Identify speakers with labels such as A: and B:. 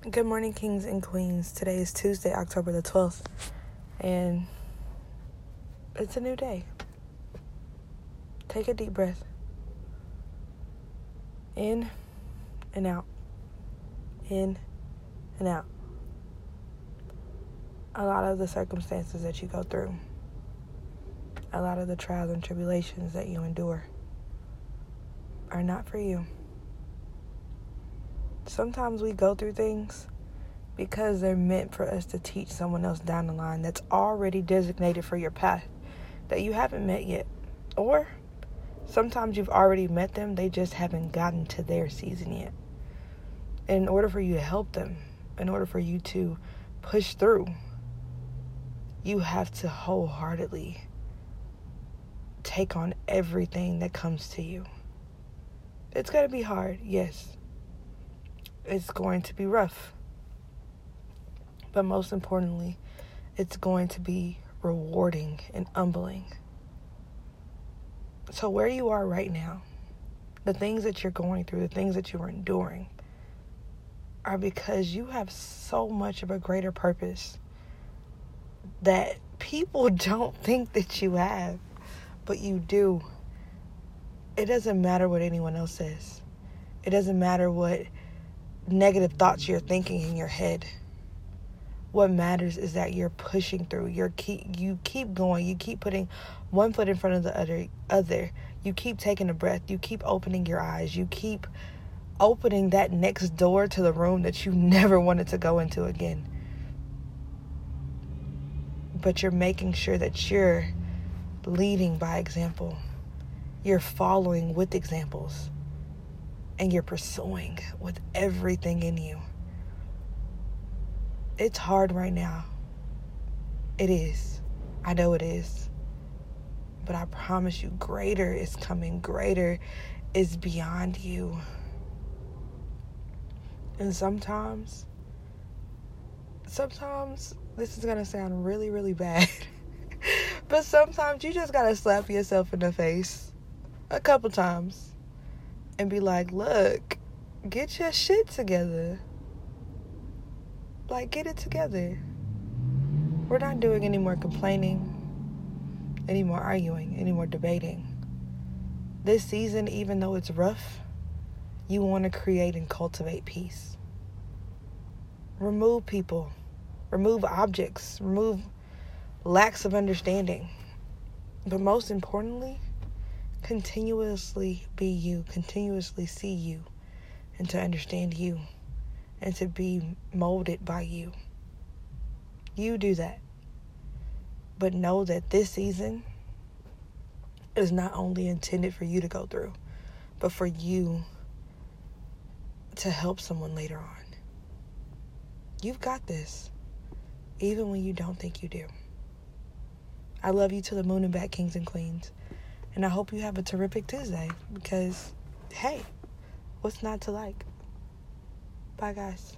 A: Good morning, kings and queens. Today is Tuesday, October the 12th, and it's a new day. Take a deep breath in and out, in and out. A lot of the circumstances that you go through, a lot of the trials and tribulations that you endure are not for you sometimes we go through things because they're meant for us to teach someone else down the line that's already designated for your path that you haven't met yet. Or sometimes you've already met them, they just haven't gotten to their season yet. In order for you to help them, in order for you to push through, you have to wholeheartedly take on everything that comes to you. It's going to be hard, yes it's going to be rough. But most importantly, it's going to be rewarding and humbling. So, where you are right now, the things that you're going through, the things that you're enduring, are because you have so much of a greater purpose that people don't think that you have, but you do. It doesn't matter what anyone else says, it doesn't matter what negative thoughts you're thinking in your head. What matters is that you're pushing through. You're keep you keep going. You keep putting one foot in front of the other other. You keep taking a breath. You keep opening your eyes. You keep opening that next door to the room that you never wanted to go into again. But you're making sure that you're leading by example. You're following with examples and you're pursuing with everything in you. It's hard right now. It is. I know it is. But I promise you, greater is coming. Greater is beyond you. And sometimes, sometimes this is going to sound really, really bad. but sometimes you just got to slap yourself in the face a couple times and be like, look, get your shit together. Like, get it together. We're not doing any more complaining, any more arguing, any more debating. This season, even though it's rough, you want to create and cultivate peace. Remove people, remove objects, remove lacks of understanding. But most importantly, continuously be you, continuously see you, and to understand you, and to be molded by you. You do that. But know that this season is not only intended for you to go through, but for you to help someone later on. You've got this, even when you don't think you do. I love you to the moon and back, kings and queens. And I hope you have a terrific Tuesday because, hey, what's not to like? Bye, guys.